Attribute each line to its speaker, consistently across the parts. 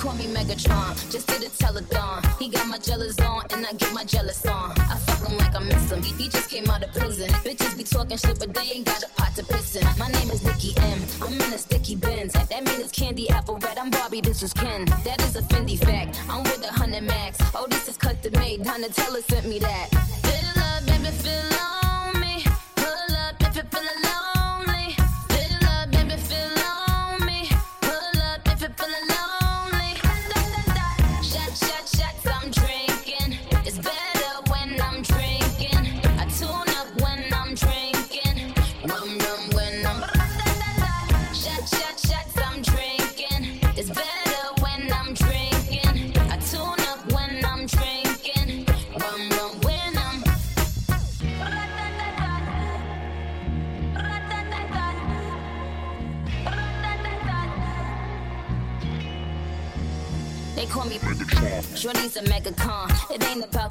Speaker 1: call me Megatron, just did a telethon. He got my jealous on, and I get my jealous on. I fuck him like I miss him. He just came out of prison. Bitches be talking shit, but they ain't got a pot to piss in. My name is Nicki M. I'm in a sticky Benz. That mean it's candy apple red. I'm Barbie, this is Ken. That is a Fendi fact. I'm with a hundred max. Oh, this is cut custom made. Donatella sent me that. Feel love, baby, feel on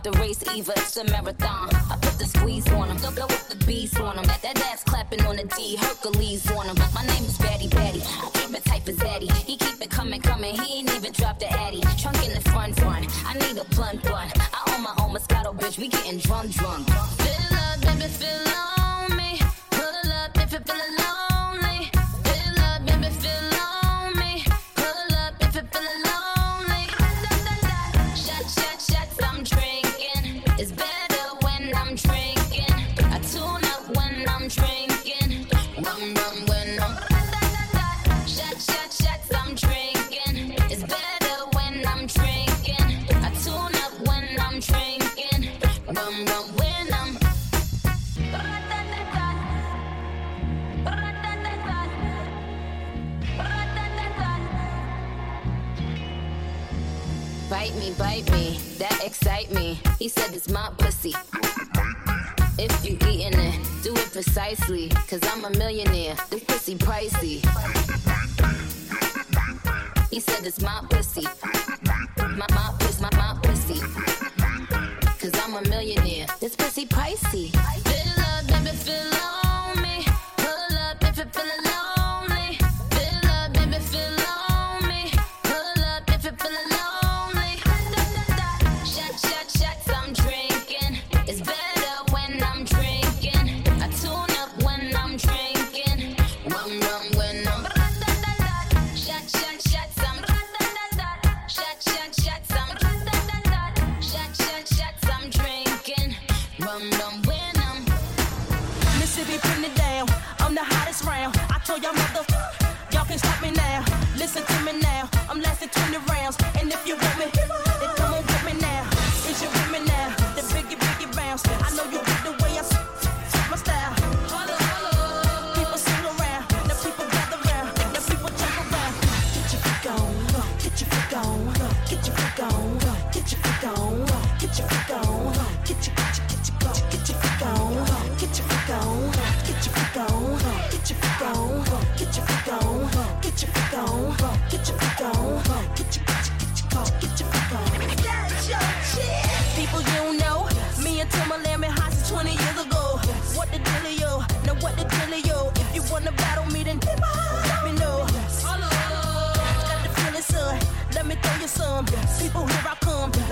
Speaker 1: The race either, it's a marathon. I put the squeeze on him, go with the beast on him. That, ass clapping on the D, Hercules on him. My name is Batty Batty, I keep it tight for Zaddy. He keep it coming, coming, he ain't even dropped the Addy. Trunk in the front, front, I need a blunt, blunt. I own my own Moscato, bitch, we getting drunk, drunk. Fill Cause I'm a millionaire, this pussy pricey.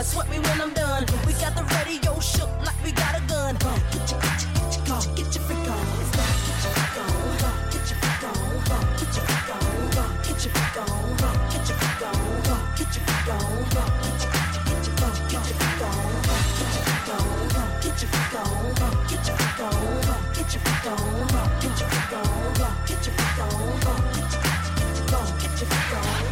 Speaker 1: sweat me
Speaker 2: when I'm done. We got
Speaker 3: the
Speaker 2: radio shook like we got
Speaker 3: a gun. Get your, get your, get your, get
Speaker 2: your freak on. Get
Speaker 3: your freak on. Get your freak on.
Speaker 4: Get your
Speaker 5: freak on. Get your freak on.
Speaker 6: Get your freak on.
Speaker 7: Get your freak on. Get your, get your, get your. Get your freak on. Get your. Get your freak on. Get your. Get your freak on. Get your. Get your. Get
Speaker 8: your freak on.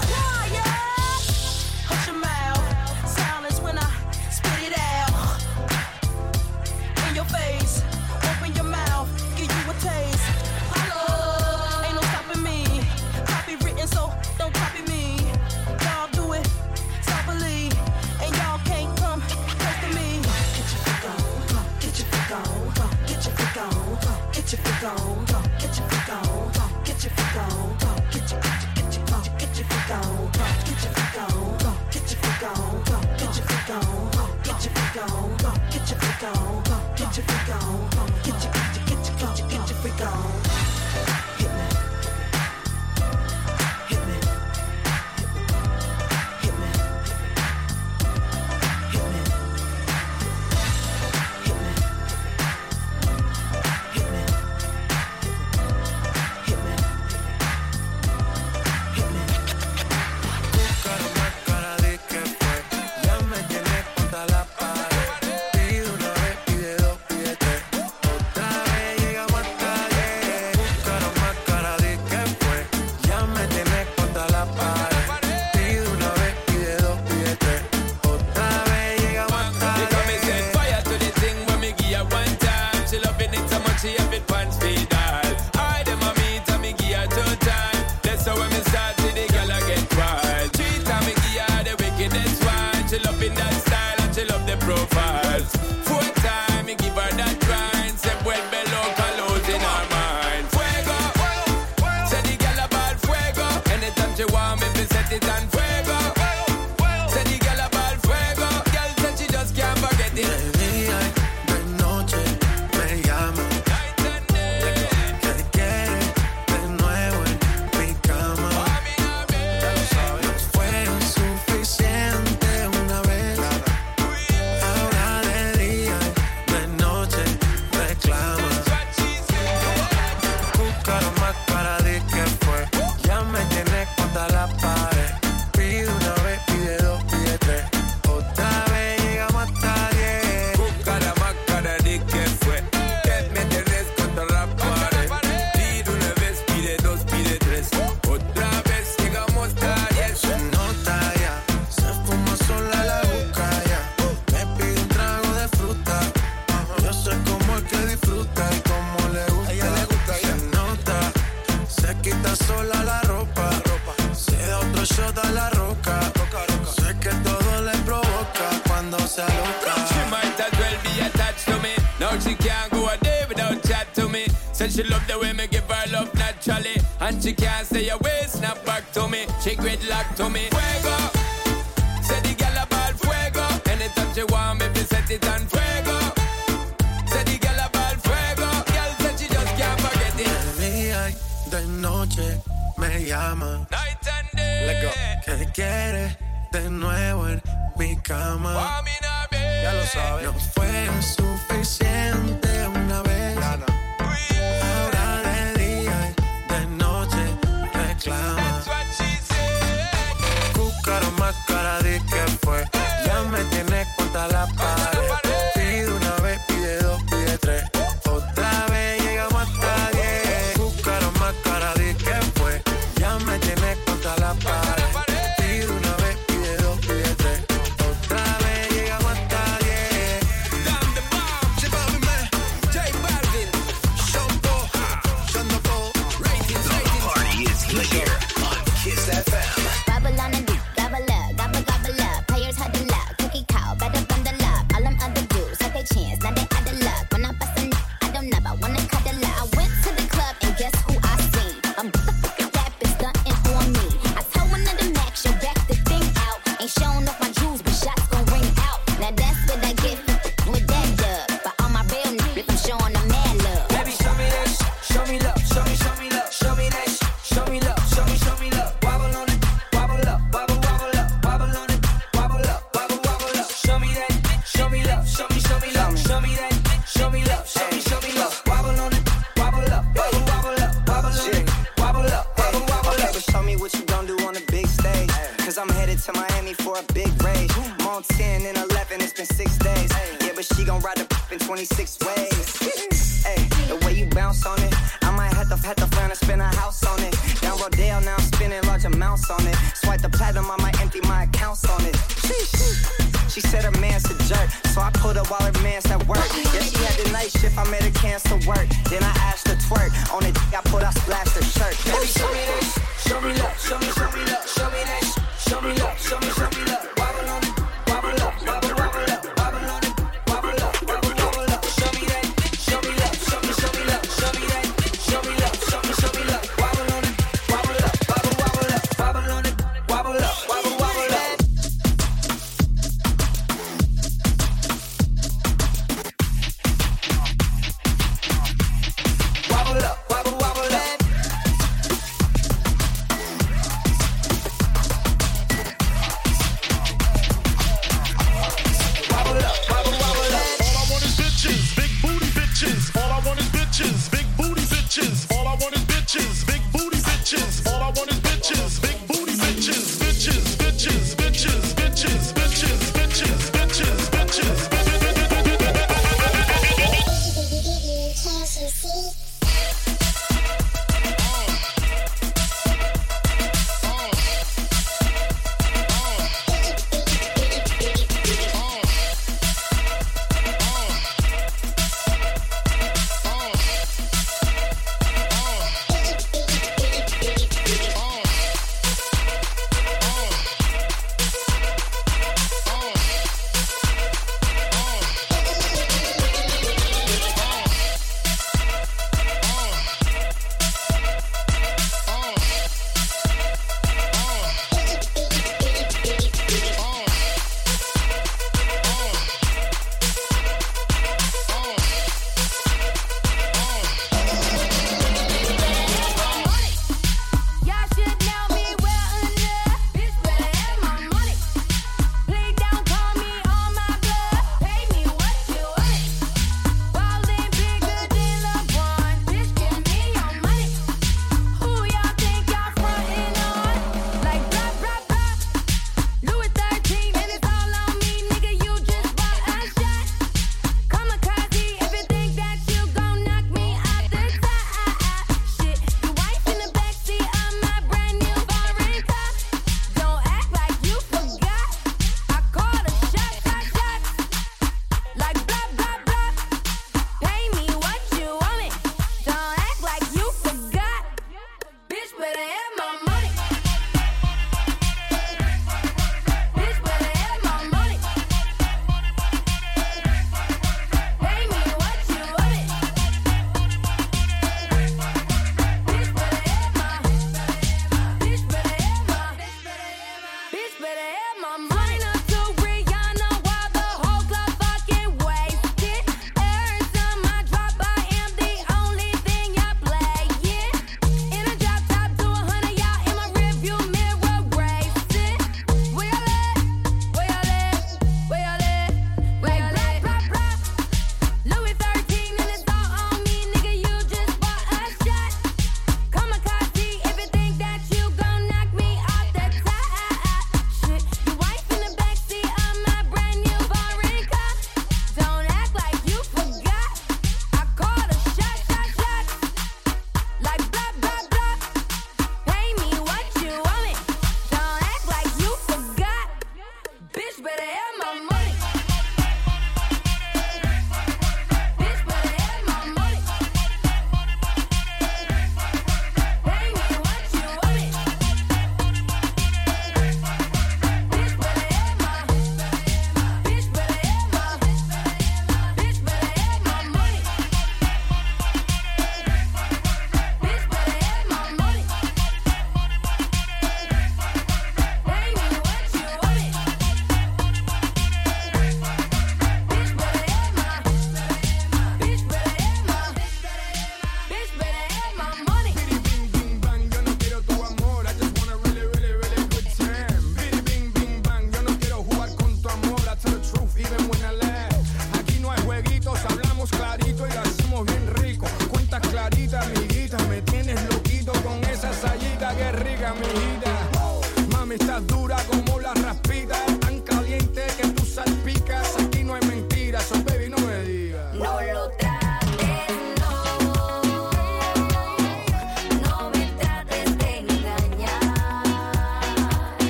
Speaker 8: Hit She gridlock to me. hasta la pared.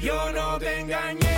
Speaker 8: Yo no te
Speaker 9: engañé.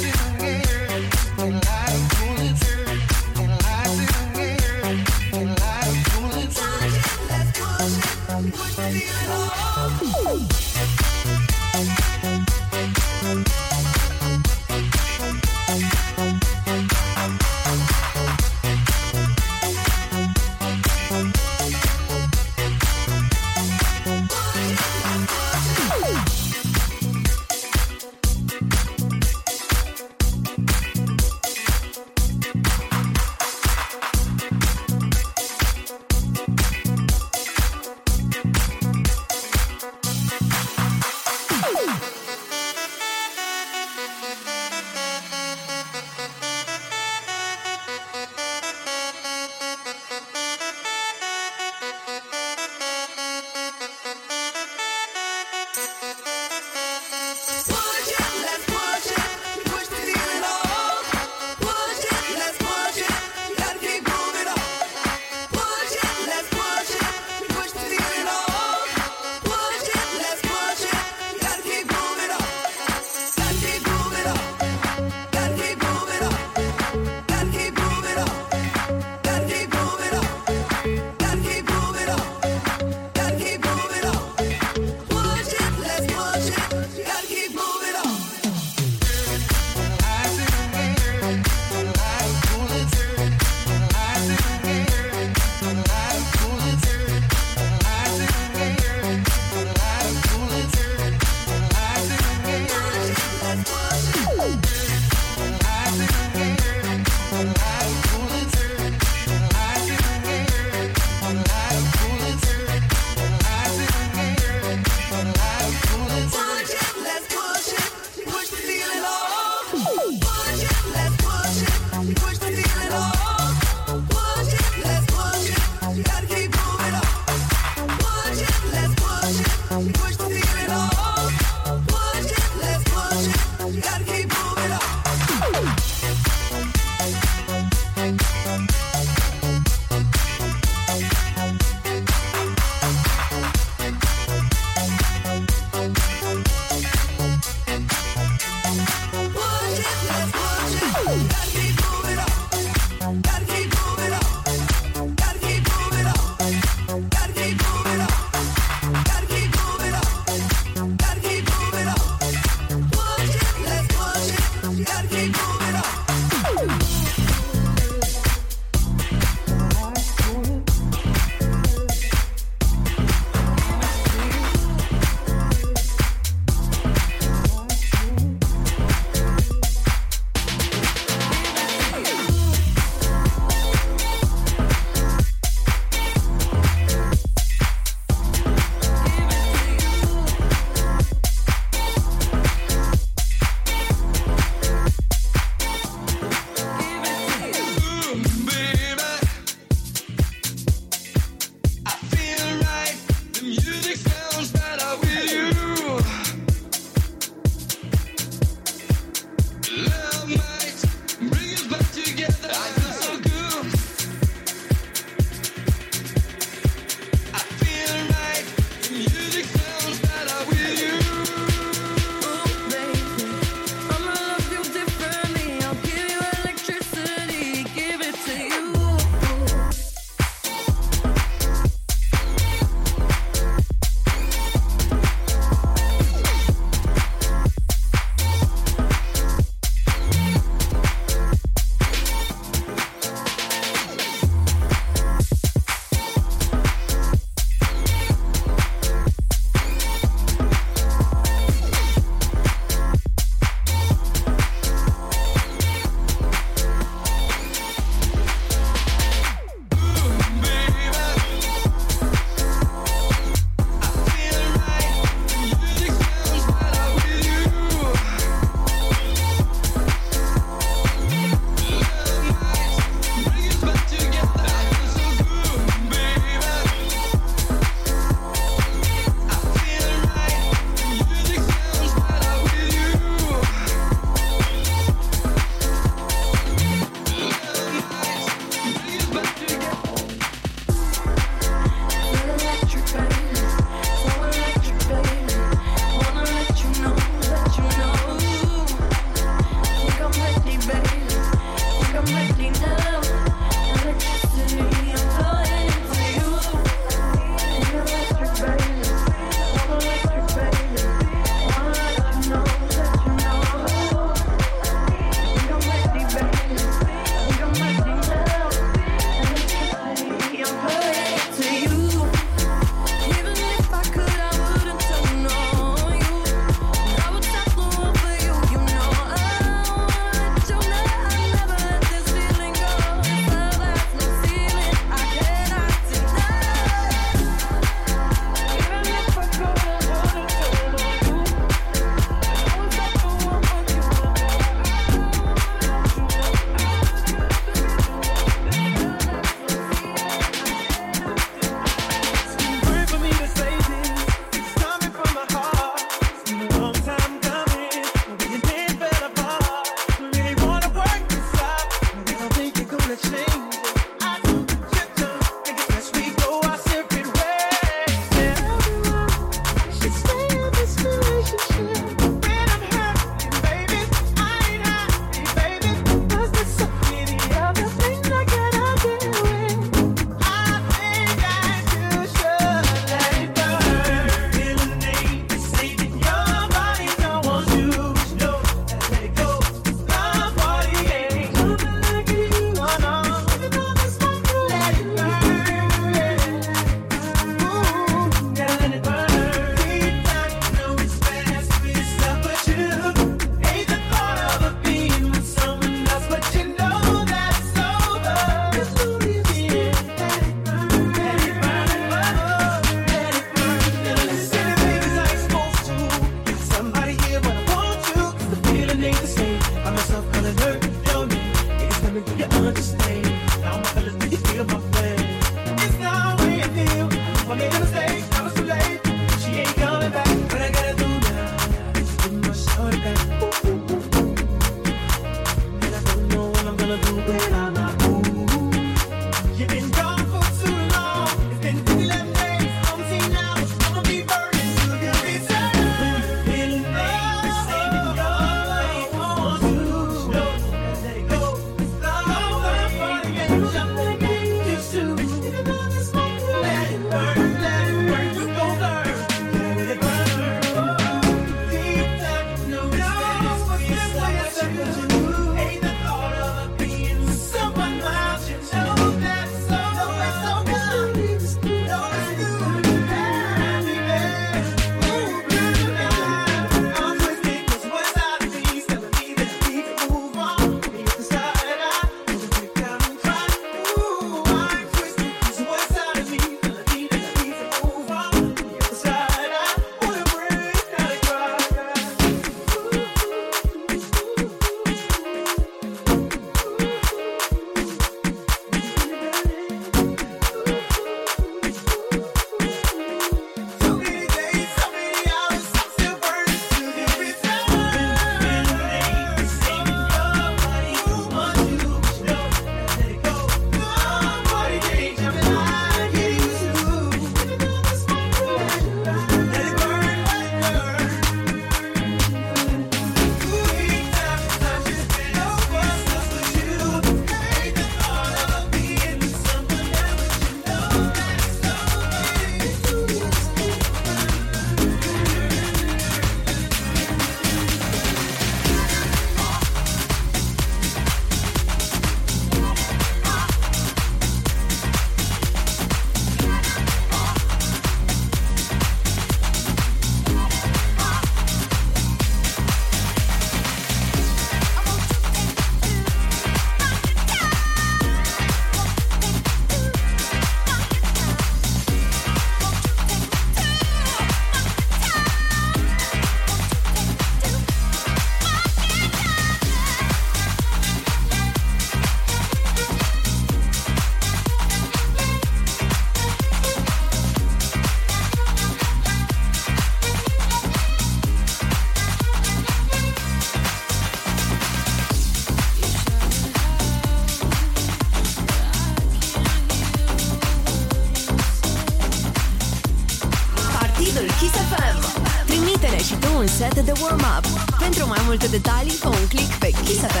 Speaker 9: Multe detalii, fă un click pe kissfm.ro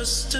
Speaker 10: just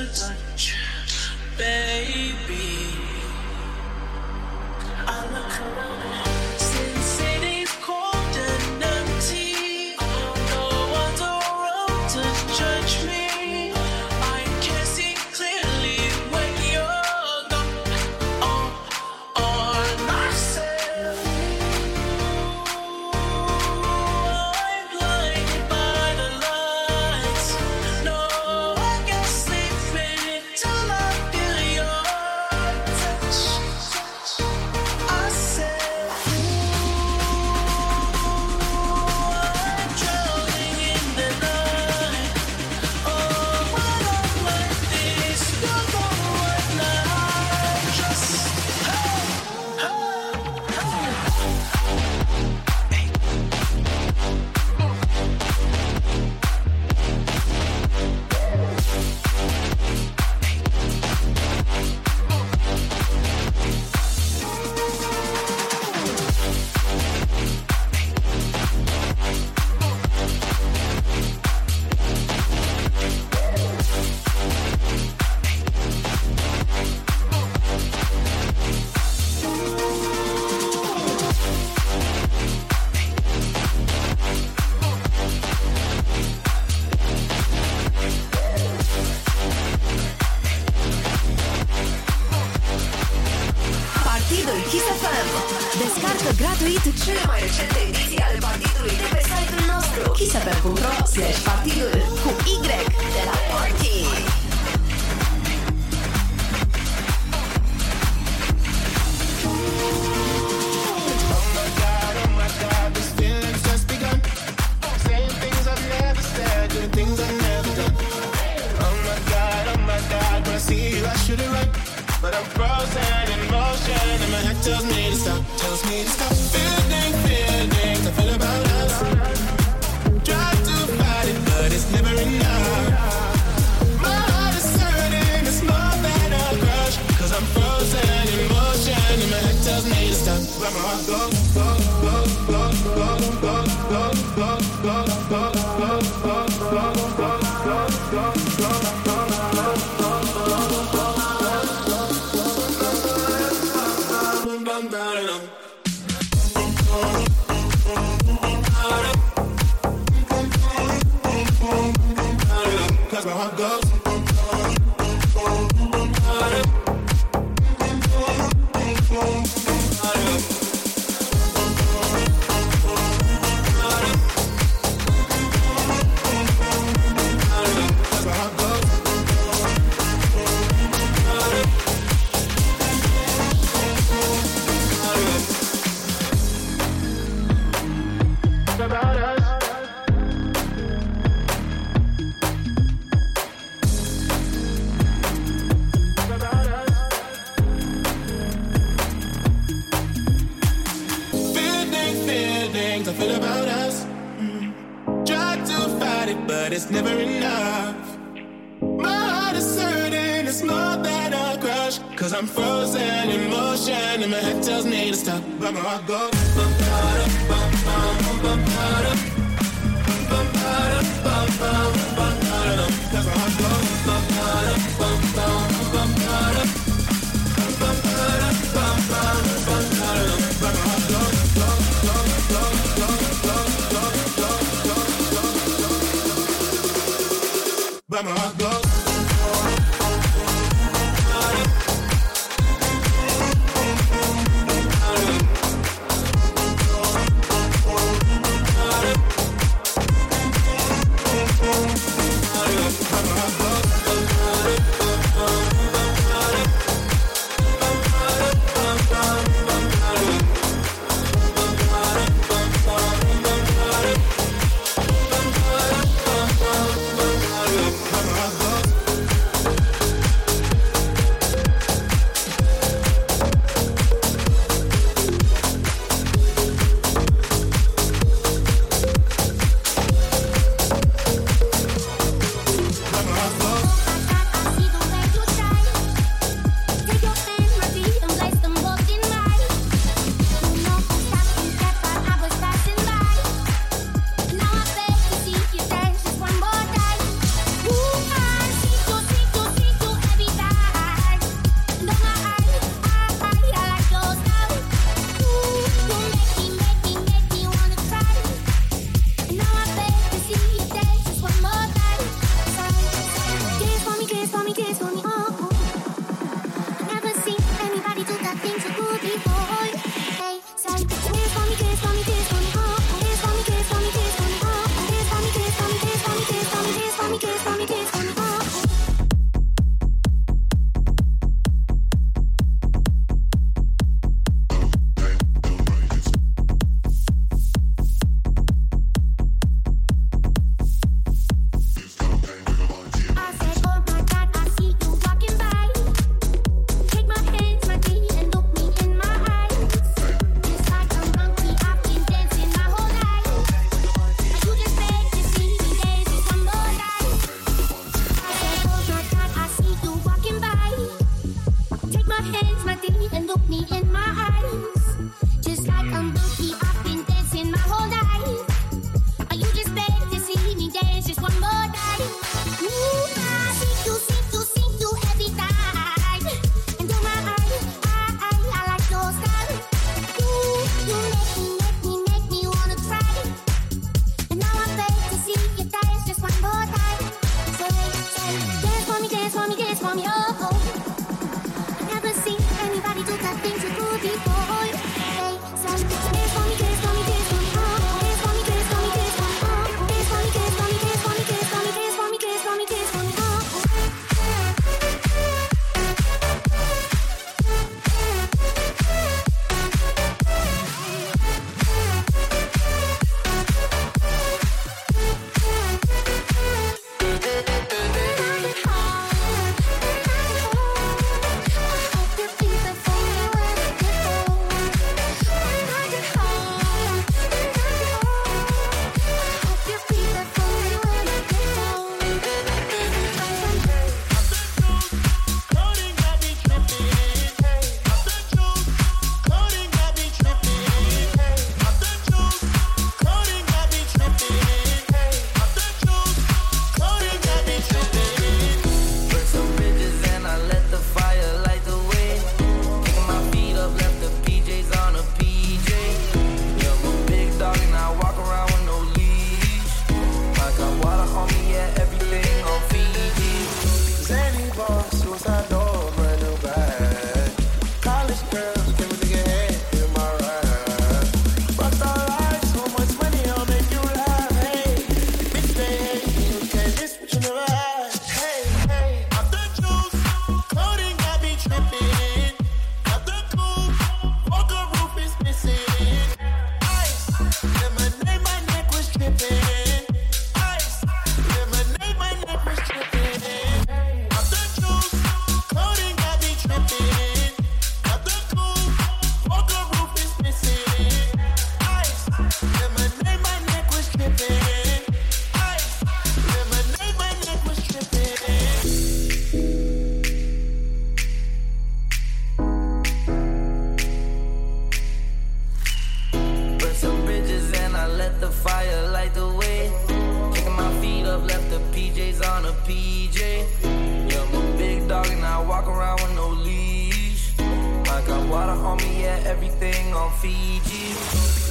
Speaker 11: Fiji.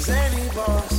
Speaker 10: Zany boss,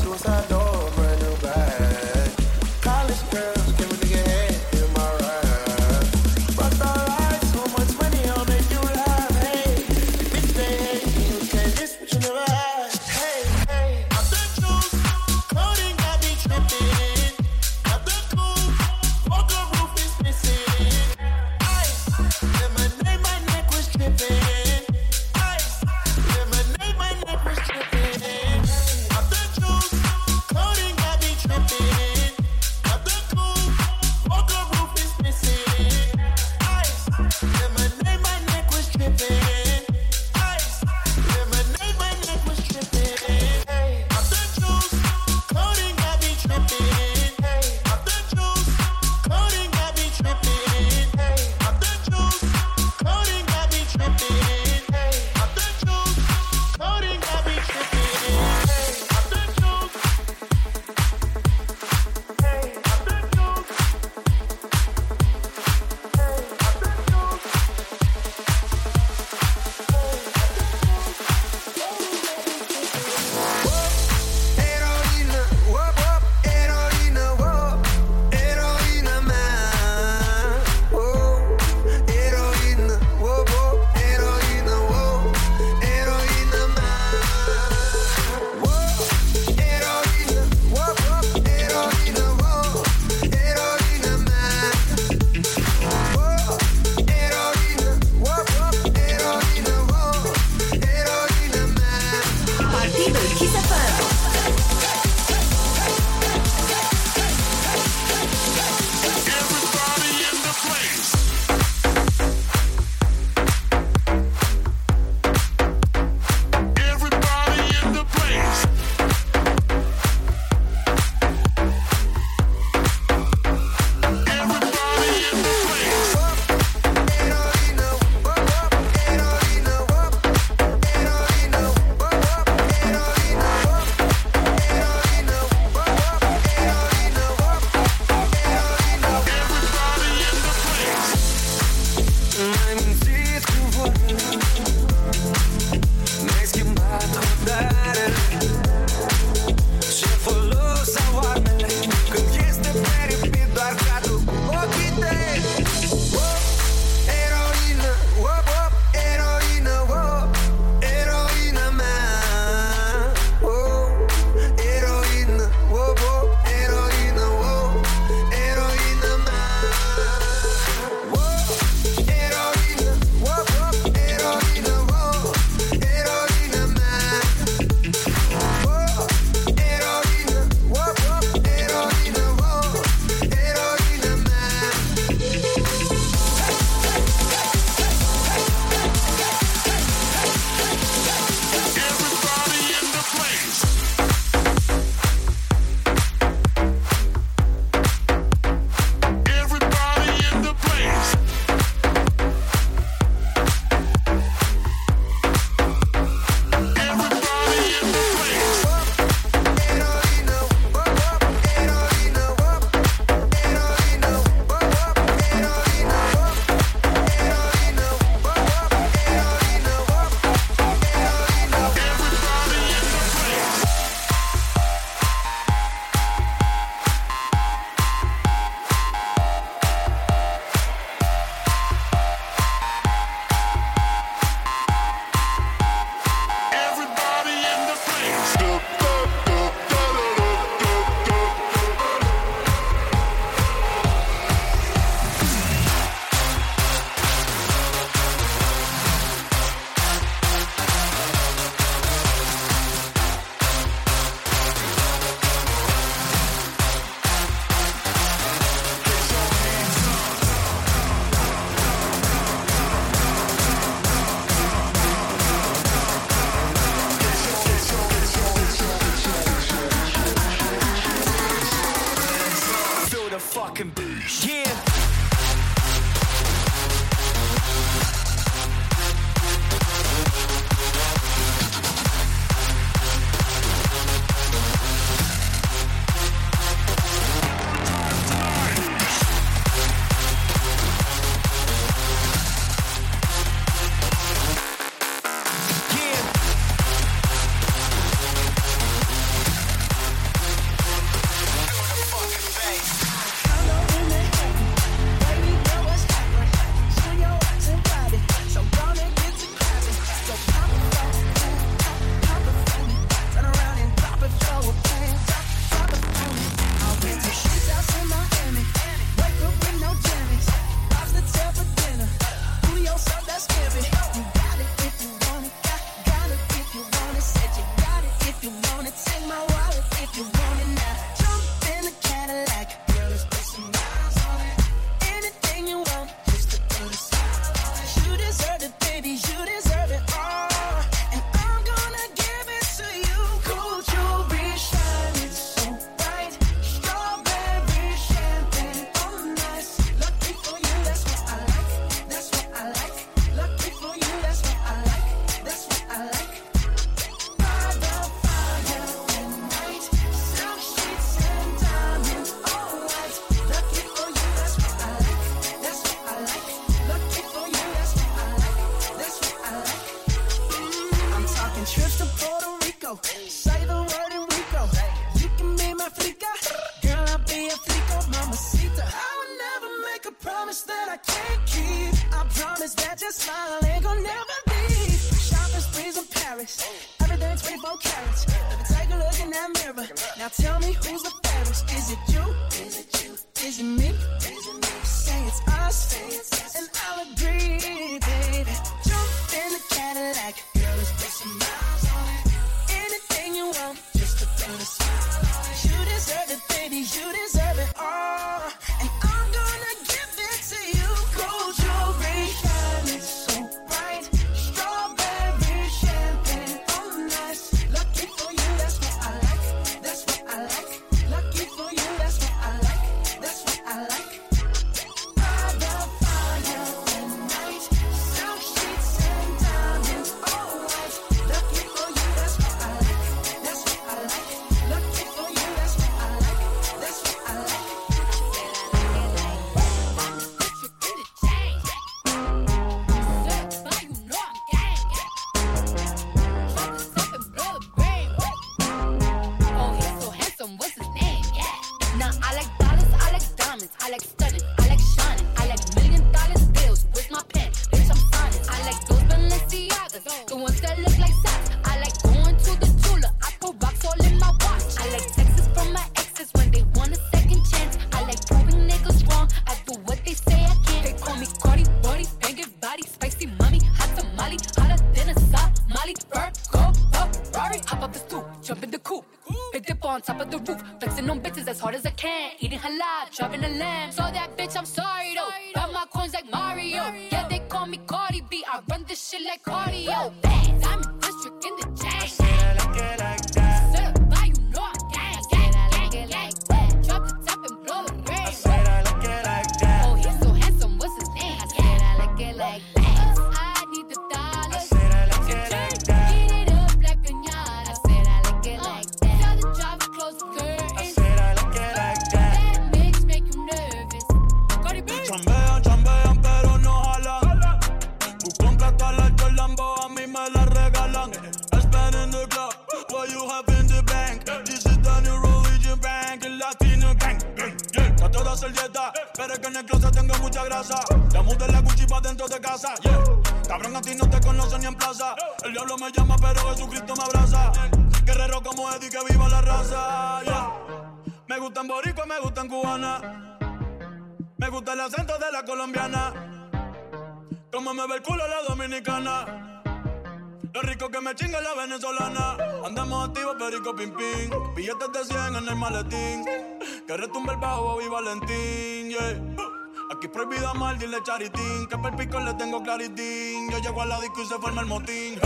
Speaker 12: Que por le tengo claritín. Yo llego a la disco y se forma el motín.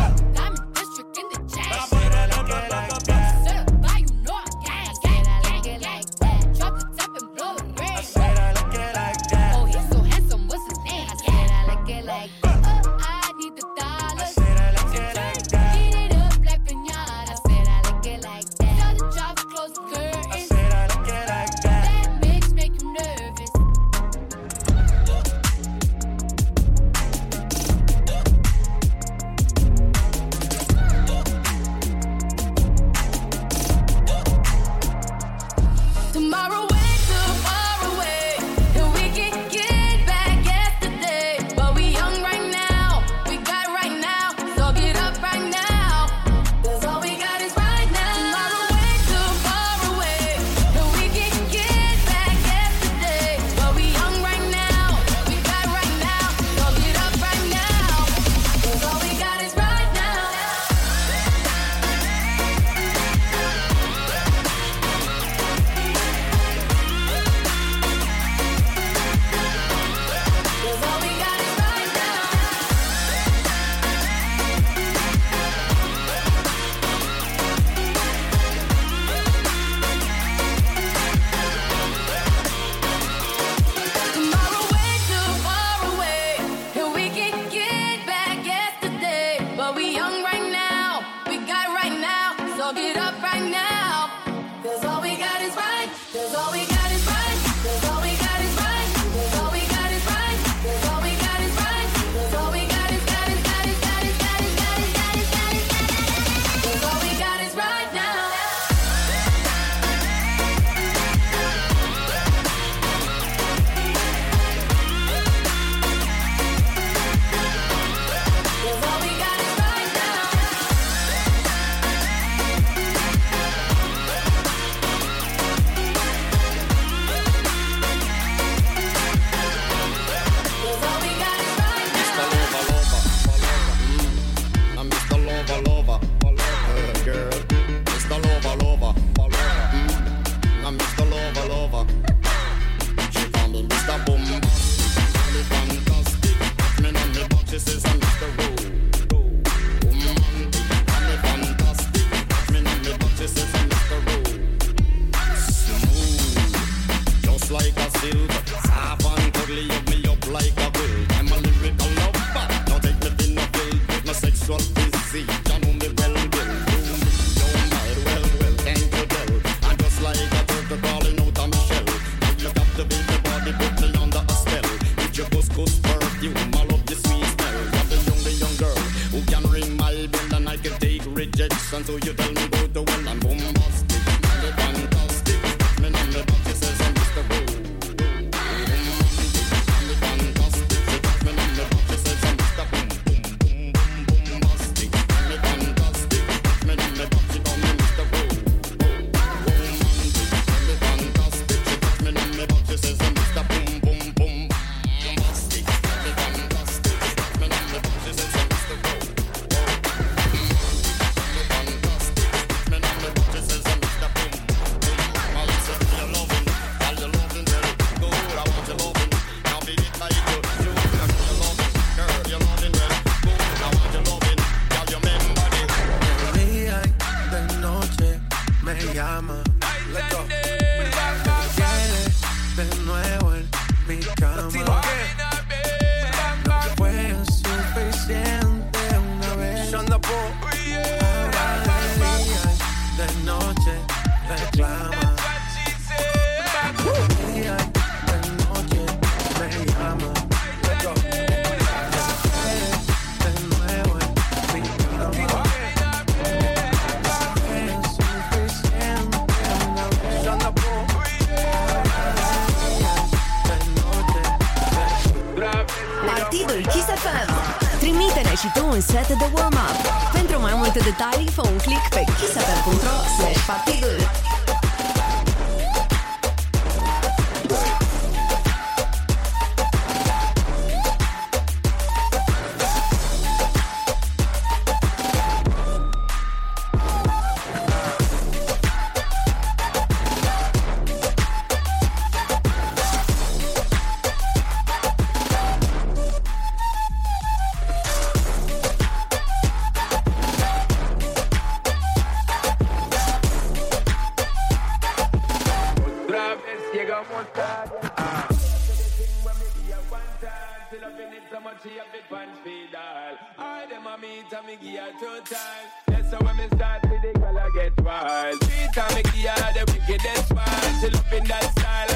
Speaker 9: detalii, fă un click pe kissfm.ro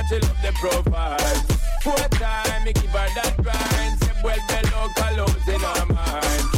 Speaker 13: she love the profile. Four time, me give her that grind. Say, well, the local hoes in her mind.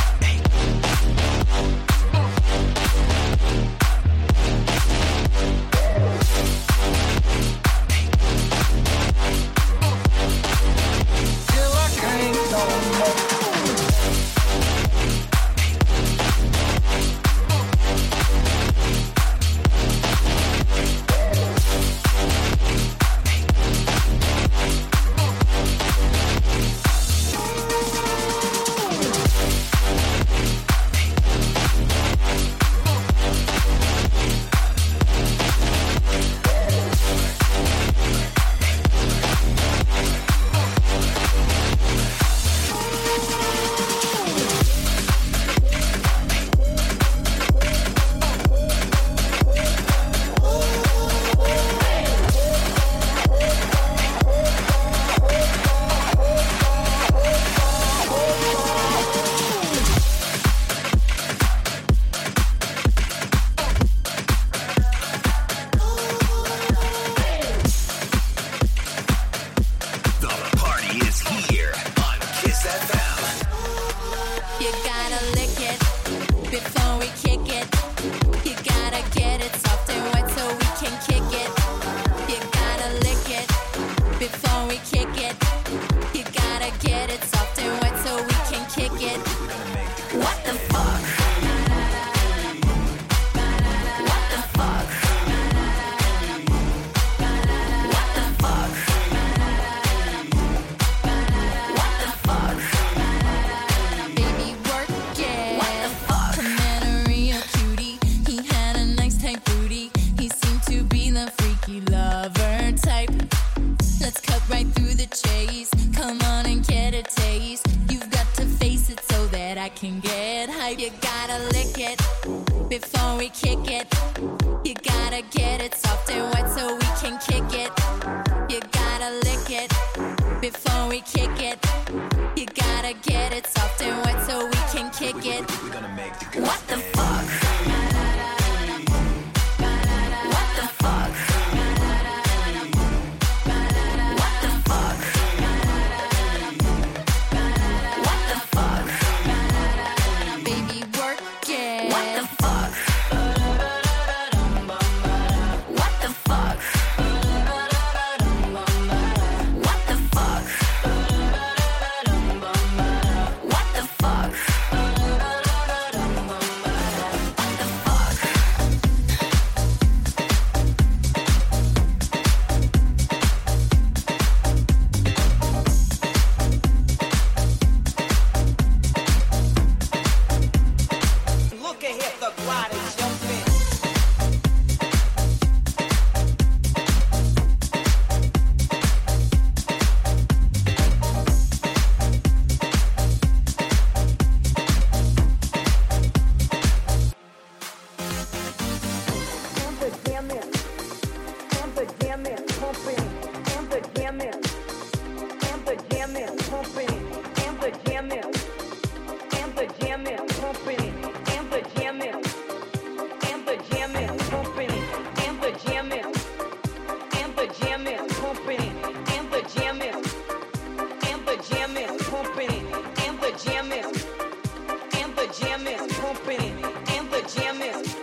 Speaker 13: pumping it,
Speaker 14: and the
Speaker 15: jam is,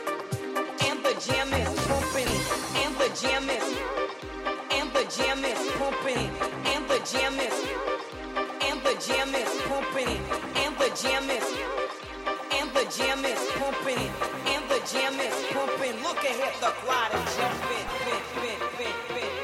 Speaker 16: and the pumping and the jam is, and the
Speaker 17: jam is pumping and the jam is, and the jam is pumping and the jam is,
Speaker 11: and the jam is pumping and the jam is pumping. Look ahead, the choir jumping,
Speaker 3: jumping, jumping.